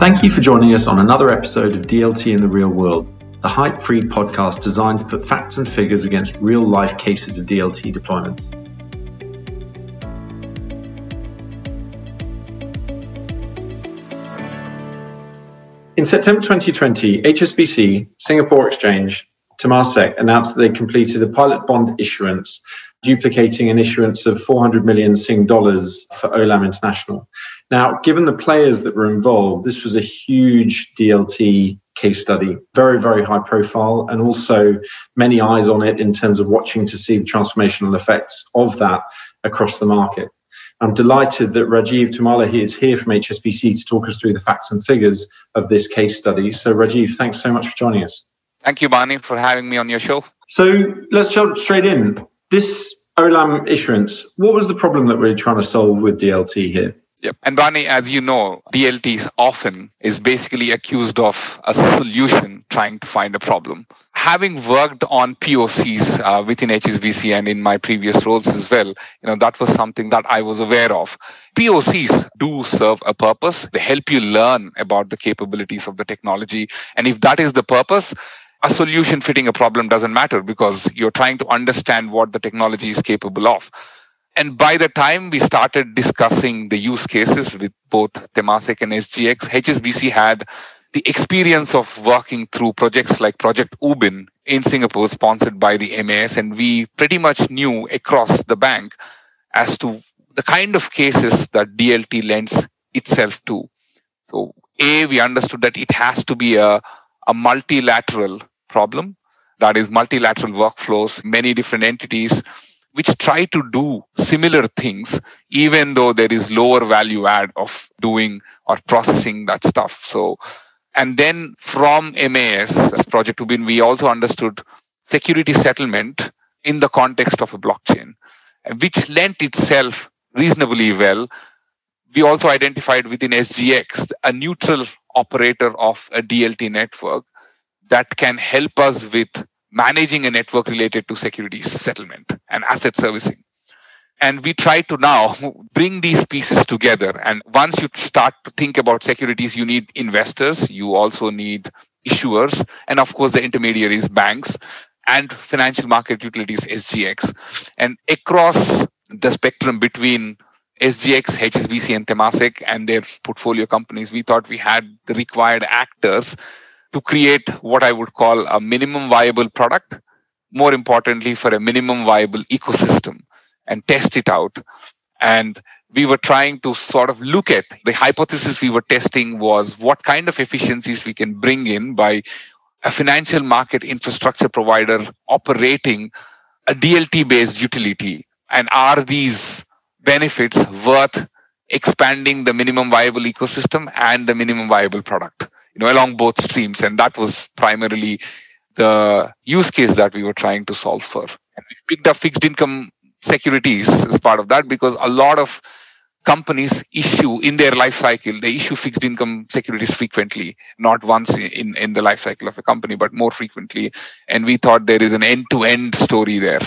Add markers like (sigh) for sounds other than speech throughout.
Thank you for joining us on another episode of DLT in the Real World, the hype free podcast designed to put facts and figures against real life cases of DLT deployments. In September 2020, HSBC, Singapore Exchange, Temasek announced that they completed a pilot bond issuance duplicating an issuance of 400 million Sing dollars for Olam International. Now, given the players that were involved, this was a huge DLT case study, very, very high profile, and also many eyes on it in terms of watching to see the transformational effects of that across the market. I'm delighted that Rajiv Tummala is here from HSBC to talk us through the facts and figures of this case study. So, Rajiv, thanks so much for joining us. Thank you, Barney, for having me on your show. So, let's jump straight in. This Olam issuance, what was the problem that we're trying to solve with DLT here? Yep. And Barney, as you know, DLT often is basically accused of a solution trying to find a problem. Having worked on POCs uh, within HSBC and in my previous roles as well, you know, that was something that I was aware of. POCs do serve a purpose. They help you learn about the capabilities of the technology. And if that is the purpose, a solution fitting a problem doesn't matter because you're trying to understand what the technology is capable of. And by the time we started discussing the use cases with both Temasek and SGX, HSBC had the experience of working through projects like Project Ubin in Singapore, sponsored by the MAS. And we pretty much knew across the bank as to the kind of cases that DLT lends itself to. So, A, we understood that it has to be a, a multilateral problem that is multilateral workflows, many different entities which try to do similar things, even though there is lower value add of doing or processing that stuff. So, and then from MAS, Project Ubin, we also understood security settlement in the context of a blockchain, which lent itself reasonably well. We also identified within SGX a neutral operator of a DLT network that can help us with managing a network related to security settlement and asset servicing. And we try to now (laughs) bring these pieces together. And once you start to think about securities, you need investors, you also need issuers, and of course, the intermediaries, banks, and financial market utilities, SGX. And across the spectrum between SGX, HSBC, and Temasek and their portfolio companies, we thought we had the required actors to create what I would call a minimum viable product, more importantly, for a minimum viable ecosystem and test it out. And we were trying to sort of look at the hypothesis we were testing was what kind of efficiencies we can bring in by a financial market infrastructure provider operating a DLT based utility. And are these benefits worth expanding the minimum viable ecosystem and the minimum viable product? You know, along both streams. And that was primarily the use case that we were trying to solve for. And we picked up fixed income securities as part of that because a lot of companies issue in their life cycle they issue fixed income securities frequently not once in in the life cycle of a company but more frequently and we thought there is an end to end story there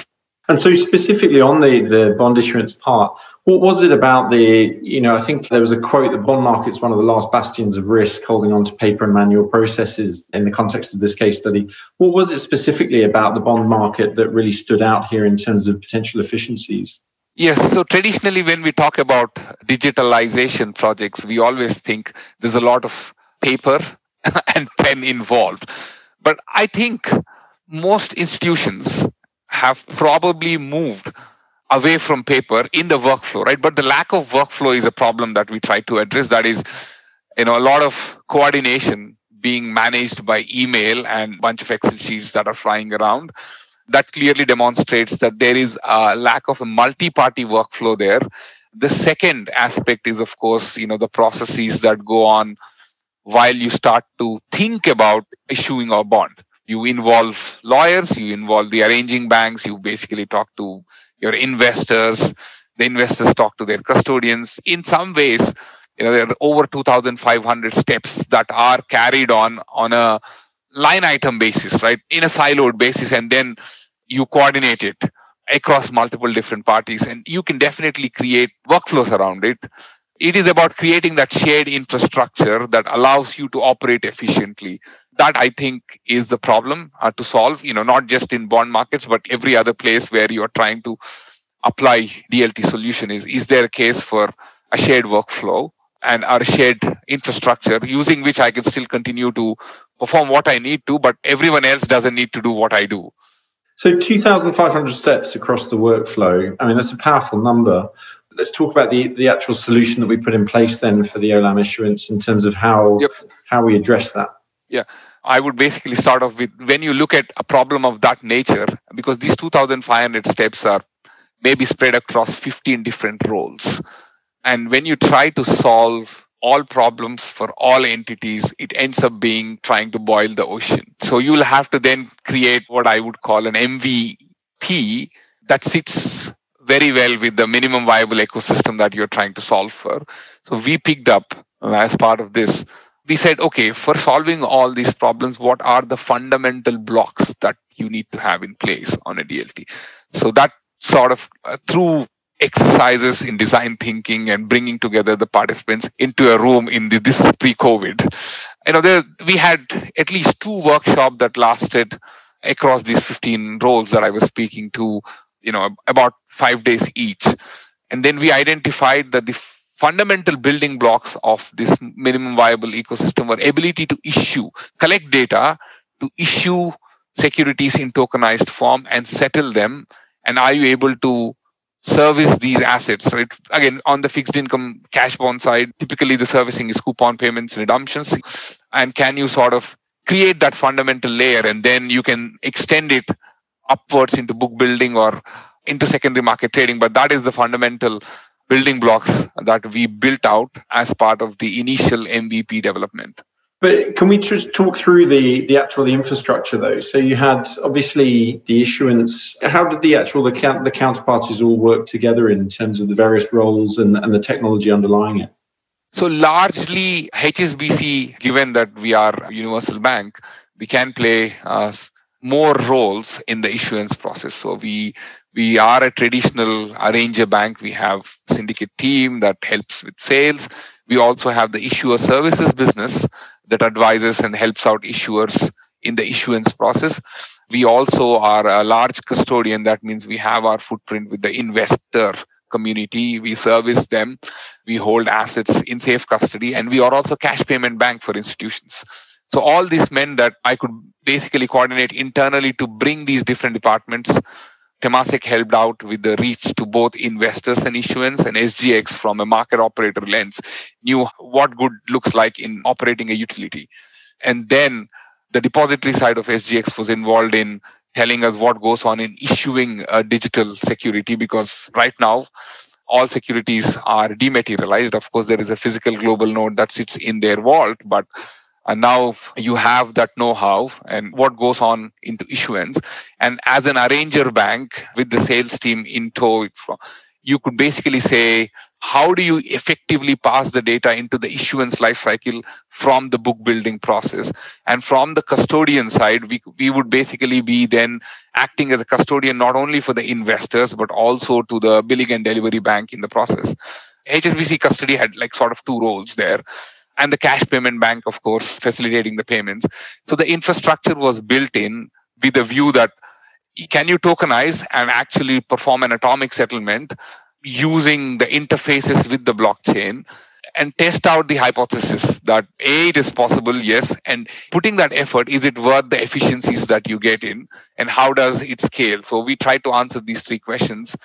and so, specifically on the, the bond issuance part, what was it about the, you know, I think there was a quote that bond market's one of the last bastions of risk, holding on to paper and manual processes in the context of this case study. What was it specifically about the bond market that really stood out here in terms of potential efficiencies? Yes, so traditionally, when we talk about digitalization projects, we always think there's a lot of paper (laughs) and pen involved. But I think most institutions have probably moved away from paper in the workflow, right? But the lack of workflow is a problem that we try to address. That is, you know, a lot of coordination being managed by email and bunch of Excel sheets that are flying around. That clearly demonstrates that there is a lack of a multi-party workflow there. The second aspect is, of course, you know, the processes that go on while you start to think about issuing a bond you involve lawyers, you involve the arranging banks, you basically talk to your investors, the investors talk to their custodians. In some ways, you know, there are over 2,500 steps that are carried on on a line item basis, right? In a siloed basis, and then you coordinate it across multiple different parties. And you can definitely create workflows around it It is about creating that shared infrastructure that allows you to operate efficiently. That I think is the problem uh, to solve, you know, not just in bond markets, but every other place where you're trying to apply DLT solution is, is there a case for a shared workflow and our shared infrastructure using which I can still continue to perform what I need to, but everyone else doesn't need to do what I do. So 2,500 steps across the workflow. I mean, that's a powerful number. Let's talk about the, the actual solution that we put in place then for the OLAM issuance in terms of how yep. how we address that. Yeah. I would basically start off with when you look at a problem of that nature, because these 2,500 steps are maybe spread across 15 different roles. And when you try to solve all problems for all entities, it ends up being trying to boil the ocean. So you'll have to then create what I would call an MVP that sits very well with the minimum viable ecosystem that you're trying to solve for. So we picked up as part of this. We said, okay, for solving all these problems, what are the fundamental blocks that you need to have in place on a DLT? So that sort of uh, through exercises in design thinking and bringing together the participants into a room in the, this pre-COVID. You know, there, we had at least two workshops that lasted across these 15 roles that I was speaking to, you know, about five days each. And then we identified that the fundamental building blocks of this minimum viable ecosystem were ability to issue, collect data, to issue securities in tokenized form and settle them. And are you able to service these assets? Right? Again on the fixed income cash bond side typically the servicing is coupon payments redemptions. And can you sort of create that fundamental layer and then you can extend it upwards into book building or into secondary market trading? But that is the fundamental building blocks that we built out as part of the initial mvp development but can we just talk through the the actual the infrastructure though? So you had obviously the issuance. How did the actual the count the counterparties all work together in terms of the various roles and, and the technology underlying it? So largely HSBC, given that we are a universal bank, we can play uh, more roles in the issuance process. So we we are a traditional arranger bank. We have syndicate team that helps with sales. We also have the issuer services business that advises and helps out issuers in the issuance process. We also are a large custodian. That means we have our footprint with the investor community. We service them. We hold assets in safe custody. And we are also cash payment bank for institutions. So all these meant that I could basically coordinate internally to bring these different departments Temasek helped out with the reach to both investors and issuance, and SGX from a market operator lens knew what good looks like in operating a utility. And then the depository side of SGX was involved in telling us what goes on in issuing a digital security because right now all securities are dematerialized. Of course, there is a physical global note that sits in their vault, but and now you have that know-how and what goes on into issuance. And as an arranger bank with the sales team in tow you could basically say how do you effectively pass the data into the issuance lifecycle from the book building process? And from the custodian side we, we would basically be then acting as a custodian not only for the investors but also to the billing and delivery bank in the process. Hsbc custody had like sort of two roles there and the cash payment bank, of course, facilitating the payments. So the infrastructure was built in with the view that can you tokenize and actually perform an atomic settlement using the interfaces with the blockchain and test out the hypothesis that a it is possible yes and putting that effort is it worth the efficiencies that you get in and how does it scale so we try to answer these three questions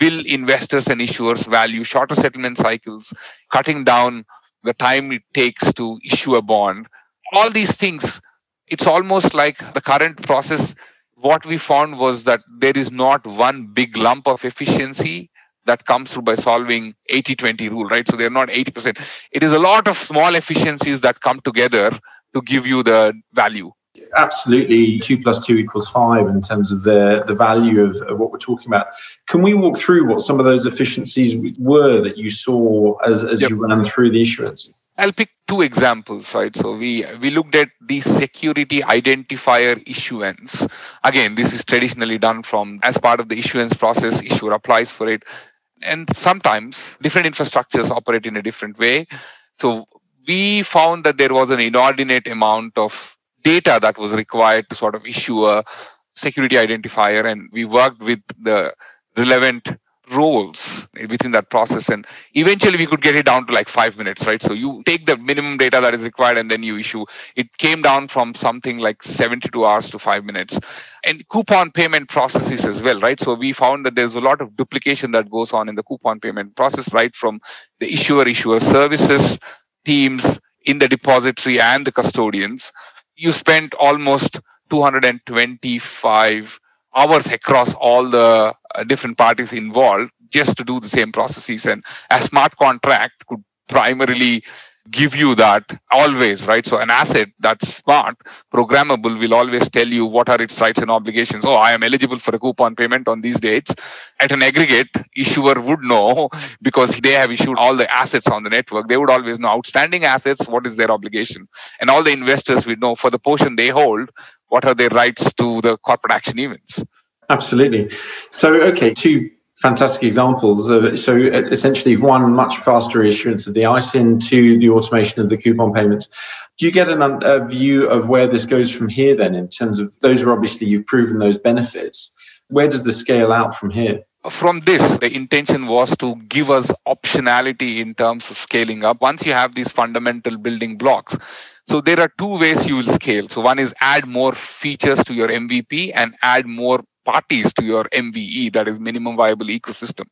will investors and issuers value shorter settlement cycles cutting down the time it takes to issue a bond, all these things, it's almost like the current process. What we found was that there is not one big lump of efficiency that comes through by solving 80 20 rule, right? So they're not 80%. It is a lot of small efficiencies that come together to give you the value absolutely two plus two equals five in terms of the, the value of, of what we're talking about. Can we walk through what some of those efficiencies were that you saw as, as yep. you ran through the issuance? I'll pick two examples, right? So we we looked at the security identifier issuance. Again, this is traditionally done from as part of the issuance process. Issuer applies for it, and sometimes different infrastructures operate in a different way. So we found that there was an inordinate amount of data that was required to sort of issue a security identifier, and we worked with the relevant roles within that process and eventually we could get it down to like five minutes right? So you take the minimum data that is required and then you issue. It came down from something like 72 hours to five minutes. And coupon payment processes as well right? So we found that there's a lot of duplication that goes on in the coupon payment process right from the issuer issuer services teams in the depository and the custodians you spent almost 225 hours across all the uh, different parties involved just to do the same processes. And a smart contract could primarily give you that always, right? So an asset that's smart, programmable will always tell you what are its rights and obligations. Oh, I am eligible for a coupon payment on these dates. At an aggregate, issuer would know (laughs) because they have issued all the assets on the network. They would always know outstanding assets, what is their obligation. And all the investors would know for the portion they hold, what are their rights to the corporate action events. Absolutely. So, okay, two fantastic examples. Of, so, essentially, one much faster issuance of the ISIN to the automation of the coupon payments. Do you get an, a view of where this goes from here? Then, in terms of those are obviously you've proven those benefits. Where does the scale out from here? From this, the intention was to give us optionality in terms of scaling up. Once you have these fundamental building blocks, so there are two ways you will scale. So one is add more features to your MVP and add more parties to your MVE, that is minimum viable ecosystem.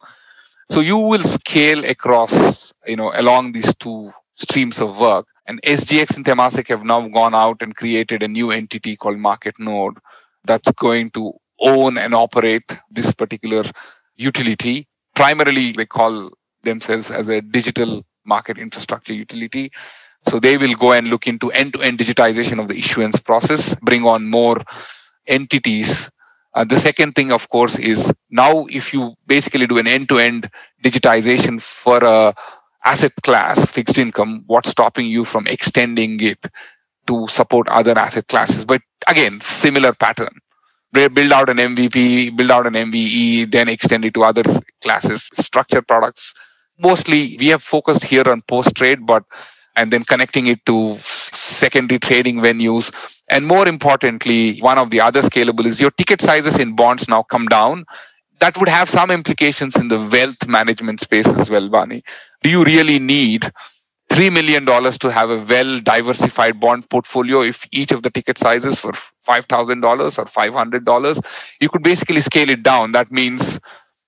So you will scale across, you know, along these two streams of work. And SGX and Temasek have now gone out and created a new entity called Marketnode that's going to own and operate this particular utility. Primarily, they call themselves as a digital market infrastructure utility. So they will go and look into end-to-end digitization of the issuance process, bring on more entities uh, the second thing, of course, is now if you basically do an end-to-end digitization for a asset class, fixed income, what's stopping you from extending it to support other asset classes? But again, similar pattern. Build out an MVP, build out an MVE, then extend it to other classes, structured products. Mostly, we have focused here on post-trade, but and then connecting it to secondary trading venues. And more importantly, one of the other scalable is your ticket sizes in bonds now come down. That would have some implications in the wealth management space as well, Bani. Do you really need $3 million to have a well diversified bond portfolio if each of the ticket sizes were $5,000 or $500? You could basically scale it down. That means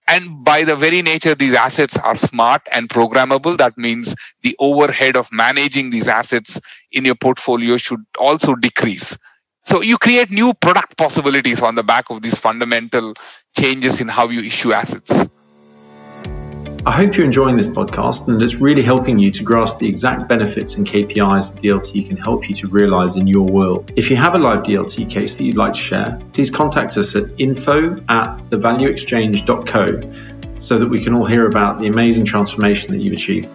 and by the very nature, these assets are smart and programmable. That means the overhead of managing these assets in your portfolio should also decrease. So you create new product possibilities on the back of these fundamental changes in how you issue assets. I hope you're enjoying this podcast and it's really helping you to grasp the exact benefits and KPIs that DLT can help you to realize in your world. If you have a live DLT case that you'd like to share, please contact us at info at thevalueexchange.co so that we can all hear about the amazing transformation that you've achieved.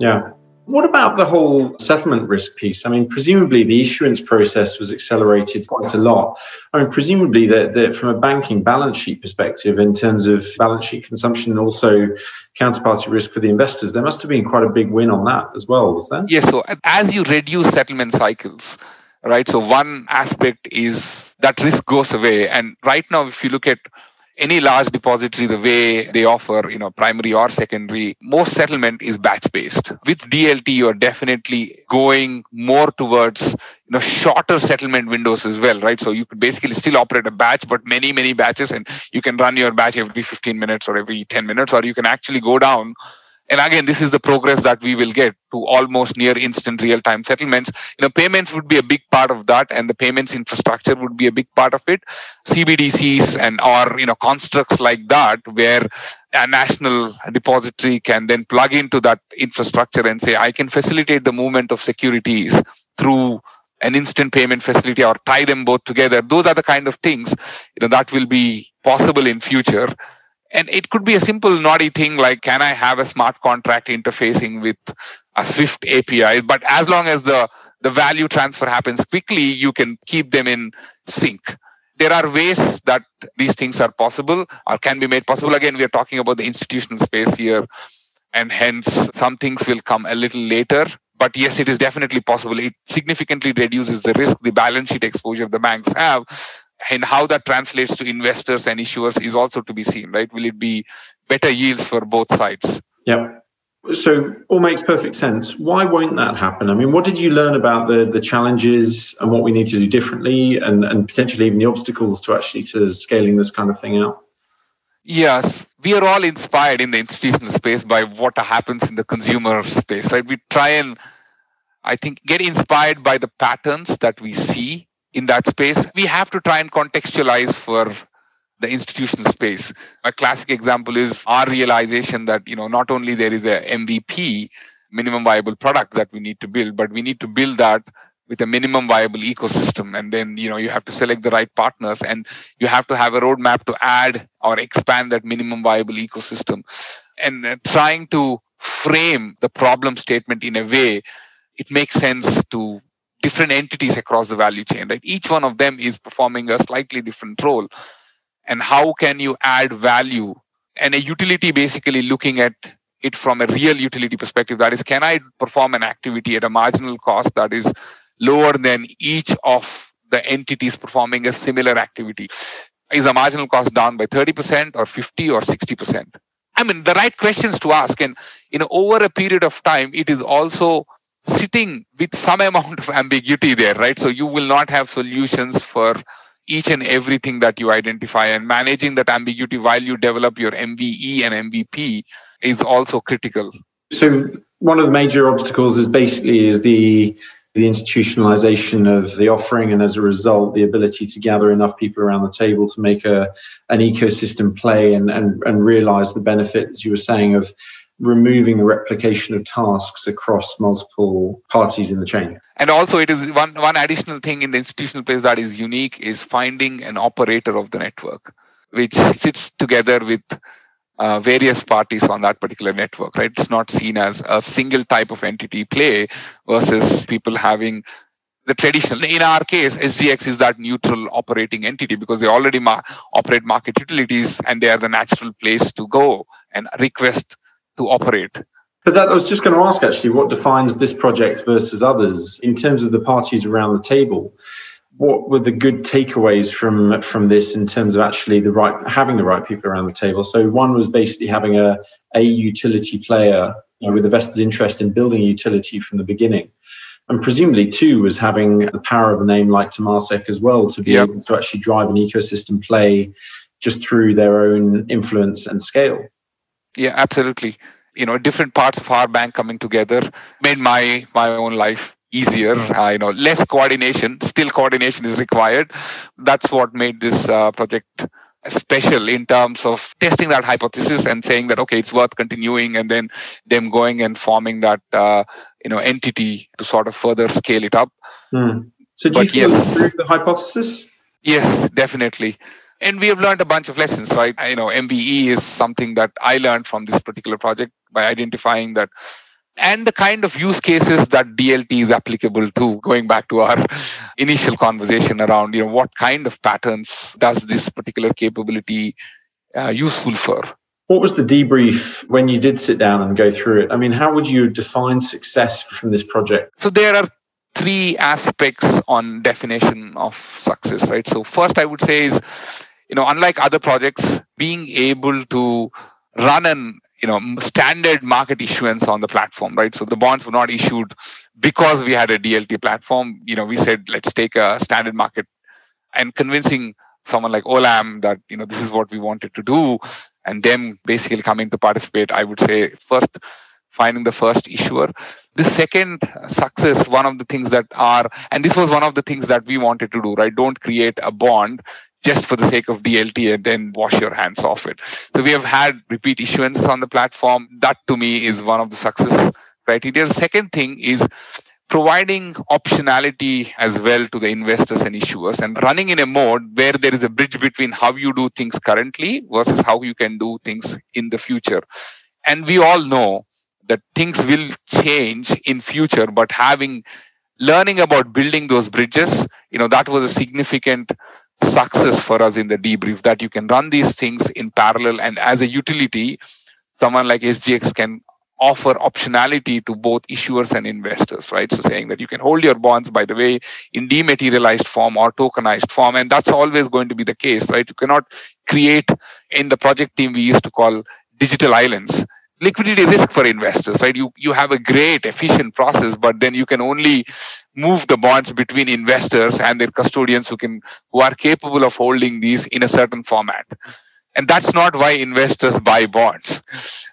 Yeah. What about the whole settlement risk piece? I mean, presumably the issuance process was accelerated quite a lot. I mean, presumably that, that from a banking balance sheet perspective, in terms of balance sheet consumption and also counterparty risk for the investors, there must have been quite a big win on that as well, was there? Yes. So as you reduce settlement cycles, right? So one aspect is that risk goes away. And right now, if you look at any large depository the way they offer you know primary or secondary most settlement is batch based with dlt you're definitely going more towards you know shorter settlement windows as well right? So you could basically still operate a batch but many many batches and you can run your batch every 15 minutes or every 10 minutes or you can actually go down and again this is the progress that we will get to almost near instant real time settlements. You know payments would be a big part of that and the payments infrastructure would be a big part of it. Cbdcs and or you know constructs like that where a national depository can then plug into that infrastructure and say i can facilitate the movement of securities through an instant payment facility or tie them both together. Those are the kind of things you know that will be possible in future and it could be a simple naughty thing like can i have a smart contract interfacing with a swift api but as long as the the value transfer happens quickly you can keep them in sync there are ways that these things are possible or can be made possible. Again, we are talking about the institutional space here, and hence some things will come a little later. But yes, it is definitely possible. It significantly reduces the risk, the balance sheet exposure the banks have, and how that translates to investors and issuers is also to be seen, right? Will it be better yields for both sides? Yeah. So all makes perfect sense. Why won't that happen? I mean, what did you learn about the the challenges and what we need to do differently and, and potentially even the obstacles to actually to scaling this kind of thing out? Yes, we are all inspired in the institutional space by what happens in the consumer space, right? We try and I think get inspired by the patterns that we see in that space. We have to try and contextualize for the institution space. A classic example is our realization that you know not only there is a MVP minimum viable product that we need to build, but we need to build that with a minimum viable ecosystem and then you know you have to select the right partners and you have to have a roadmap to add or expand that minimum viable ecosystem and uh, trying to frame the problem statement in a way it makes sense to different entities across the value chain right? Each one of them is performing a slightly different role. And how can you add value? And a utility basically looking at it from a real utility perspective that is can i perform an activity at a marginal cost that is lower than each of the entities performing a similar activity? Is a marginal cost down by 30% or 50 or 60% i mean the right questions to ask. And you know over a period of time it is also sitting with some amount of ambiguity there right so you will not have solutions for each and everything that you identify and managing that ambiguity while you develop your MVE and MVP is also critical. So one of the major obstacles is basically is the the institutionalization of the offering and as a result the ability to gather enough people around the table to make a an ecosystem play and and, and realize the benefits you were saying of removing replication of tasks across multiple parties in the chain. And also, it is one one additional thing in the institutional place that is unique is finding an operator of the network, which sits together with uh, various parties on that particular network. Right, it's not seen as a single type of entity play versus people having the traditional in our case sgx is that neutral operating entity because they already ma- operate market utilities and they are the natural place to go and request to operate. But that I was just going to ask actually, what defines this project versus others in terms of the parties around the table? What were the good takeaways from from this in terms of actually the right having the right people around the table? So one was basically having a a utility player you know, with a vested interest in building utility from the beginning. And presumably, two was having the power of a name like Temasek as well to be yep. able to actually drive an ecosystem play just through their own influence and scale. Yeah, absolutely. You know, different parts of our bank coming together made my my own life easier. Uh, you know, less coordination. Still, coordination is required. That's what made this uh, project special in terms of testing that hypothesis and saying that okay, it's worth continuing, and then them going and forming that uh, you know entity to sort of further scale it up. Hmm. So, do but you yes, the hypothesis? Yes, definitely and we have learned a bunch of lessons right? You know mve is something that i learned from this particular project by identifying that and the kind of use cases that dlt is applicable to going back to our (laughs) initial conversation around you know what kind of patterns does this particular capability uh, useful for? What was the debrief when you did sit down and go through it? I mean how would you define success from this project? So there are three aspects on definition of success right? So first i would say is you know unlike other projects being able to run an you know standard market issuance on the platform right? So the bonds were not issued because we had a dlt platform. You know we said let's take a standard market and convincing someone like olam that you know this is what we wanted to do and them basically coming to participate i would say first finding the first issuer. The second uh, success one of the things that are and this was one of the things that we wanted to do right? Don't create a bond just for the sake of DLT and then wash your hands off it. So we have had repeat issuances on the platform. That to me is one of the success criteria. The second thing is providing optionality as well to the investors and issuers and running in a mode where there is a bridge between how you do things currently versus how you can do things in the future. And we all know that things will change in future, but having learning about building those bridges, you know, that was a significant success for us in the debrief that you can run these things in parallel and as a utility someone like sgx can offer optionality to both issuers and investors, right? So saying that you can hold your bonds, by the way, in dematerialized form or tokenized form. And that's always going to be the case, right? You cannot create in the project team we used to call digital islands liquidity risk for investors right? You you have a great efficient process but then you can only move the bonds between investors and their custodians who can who are capable of holding these in a certain format. And that's not why investors buy bonds.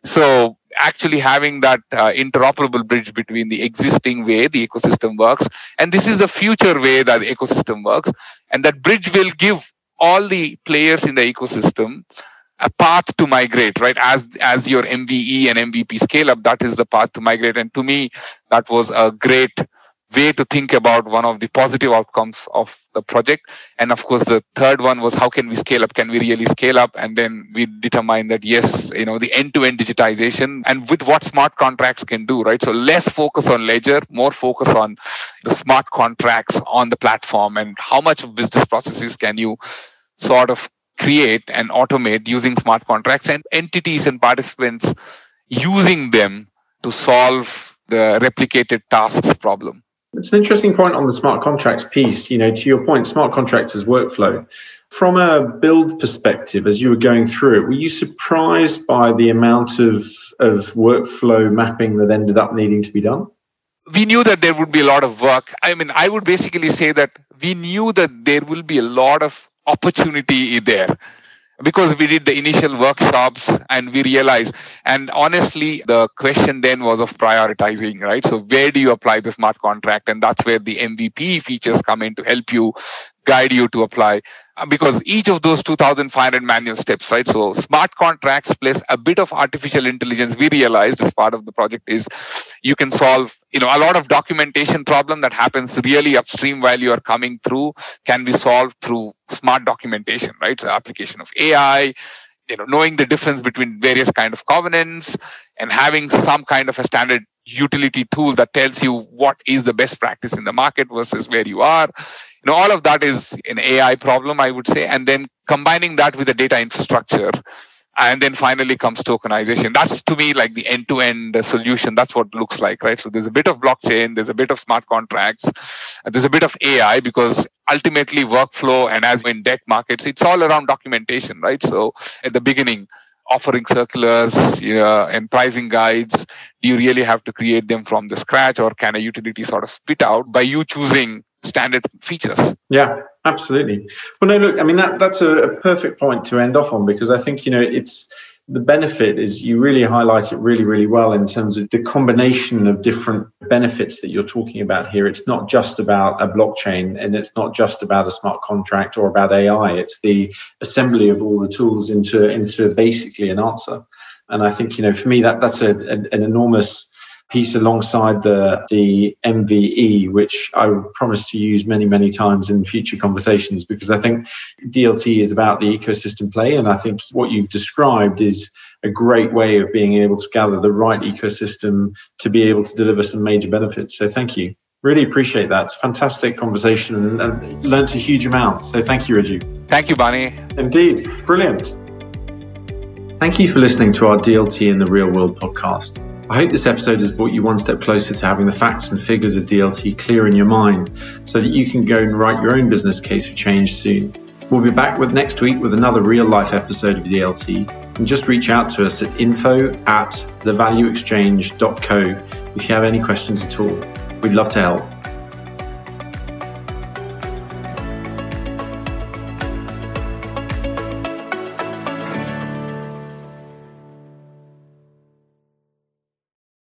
So actually having that uh, interoperable bridge between the existing way the ecosystem works and this is the future way that the ecosystem works and that bridge will give all the players in the ecosystem a path to migrate right as as your mve and mvp scale up that is the path to migrate and to me that was a great way to think about one of the positive outcomes of the project. And of course, the third one was how can we scale up? Can we really scale up? And then we determined that yes, you know, the end-to-end digitization and with what smart contracts can do, right? So less focus on ledger, more focus on the smart contracts on the platform and how much of business processes can you sort of create and automate using smart contracts and entities and participants using them to solve the replicated tasks problem. It's an interesting point on the smart contracts piece. You know, to your point, smart contracts is workflow. From a build perspective, as you were going through it, were you surprised by the amount of, of workflow mapping that ended up needing to be done? We knew that there would be a lot of work. I mean, I would basically say that we knew that there will be a lot of opportunity there. Because we did the initial workshops and we realized and honestly the question then was of prioritizing right? So where do you apply the smart contract? And that's where the mvp features come in to help you guide you to apply uh, because each of those 2500 manual steps right? So smart contracts plus a bit of artificial intelligence we realized as part of the project is you can solve you know a lot of documentation problem that happens really upstream while you are coming through can be solved through smart documentation right? So application of ai you know knowing the difference between various kind of covenants and having some kind of a standard utility tool that tells you what is the best practice in the market versus where you are you know all of that is an ai problem i would say and then combining that with the data infrastructure and then finally comes tokenization. That's to me like the end-to-end solution. That's what it looks like right? So there's a bit of blockchain there's a bit of smart contracts there's a bit of ai because ultimately workflow and as in debt markets it's all around documentation right? So at the beginning offering circulars yeah, and pricing guides do you really have to create them from the scratch or can a utility sort of spit out? By you choosing standard features. Yeah, absolutely. Well, no, look, I mean that that's a, a perfect point to end off on because I think you know it's the benefit is you really highlight it really really well in terms of the combination of different benefits that you're talking about here it's not just about a blockchain and it's not just about a smart contract or about ai it's the assembly of all the tools into into basically an answer and i think you know for me that that's a, an enormous piece alongside the, the MVE, which I promise to use many, many times in future conversations, because I think DLT is about the ecosystem play. And I think what you've described is a great way of being able to gather the right ecosystem to be able to deliver some major benefits. So thank you. Really appreciate that. It's a fantastic conversation and, learned a huge amount. So thank you, Raju. Thank you, Bani. Indeed. Brilliant. Thank you for listening to our DLT in the Real World podcast. I hope this episode has brought you one step closer to having the facts and figures of DLT clear in your mind so that you can go and write your own business case for change soon. We'll be back with next week with another real life episode of DLT and just reach out to us at info at thevalueexchange.co if you have any questions at all. We'd love to help.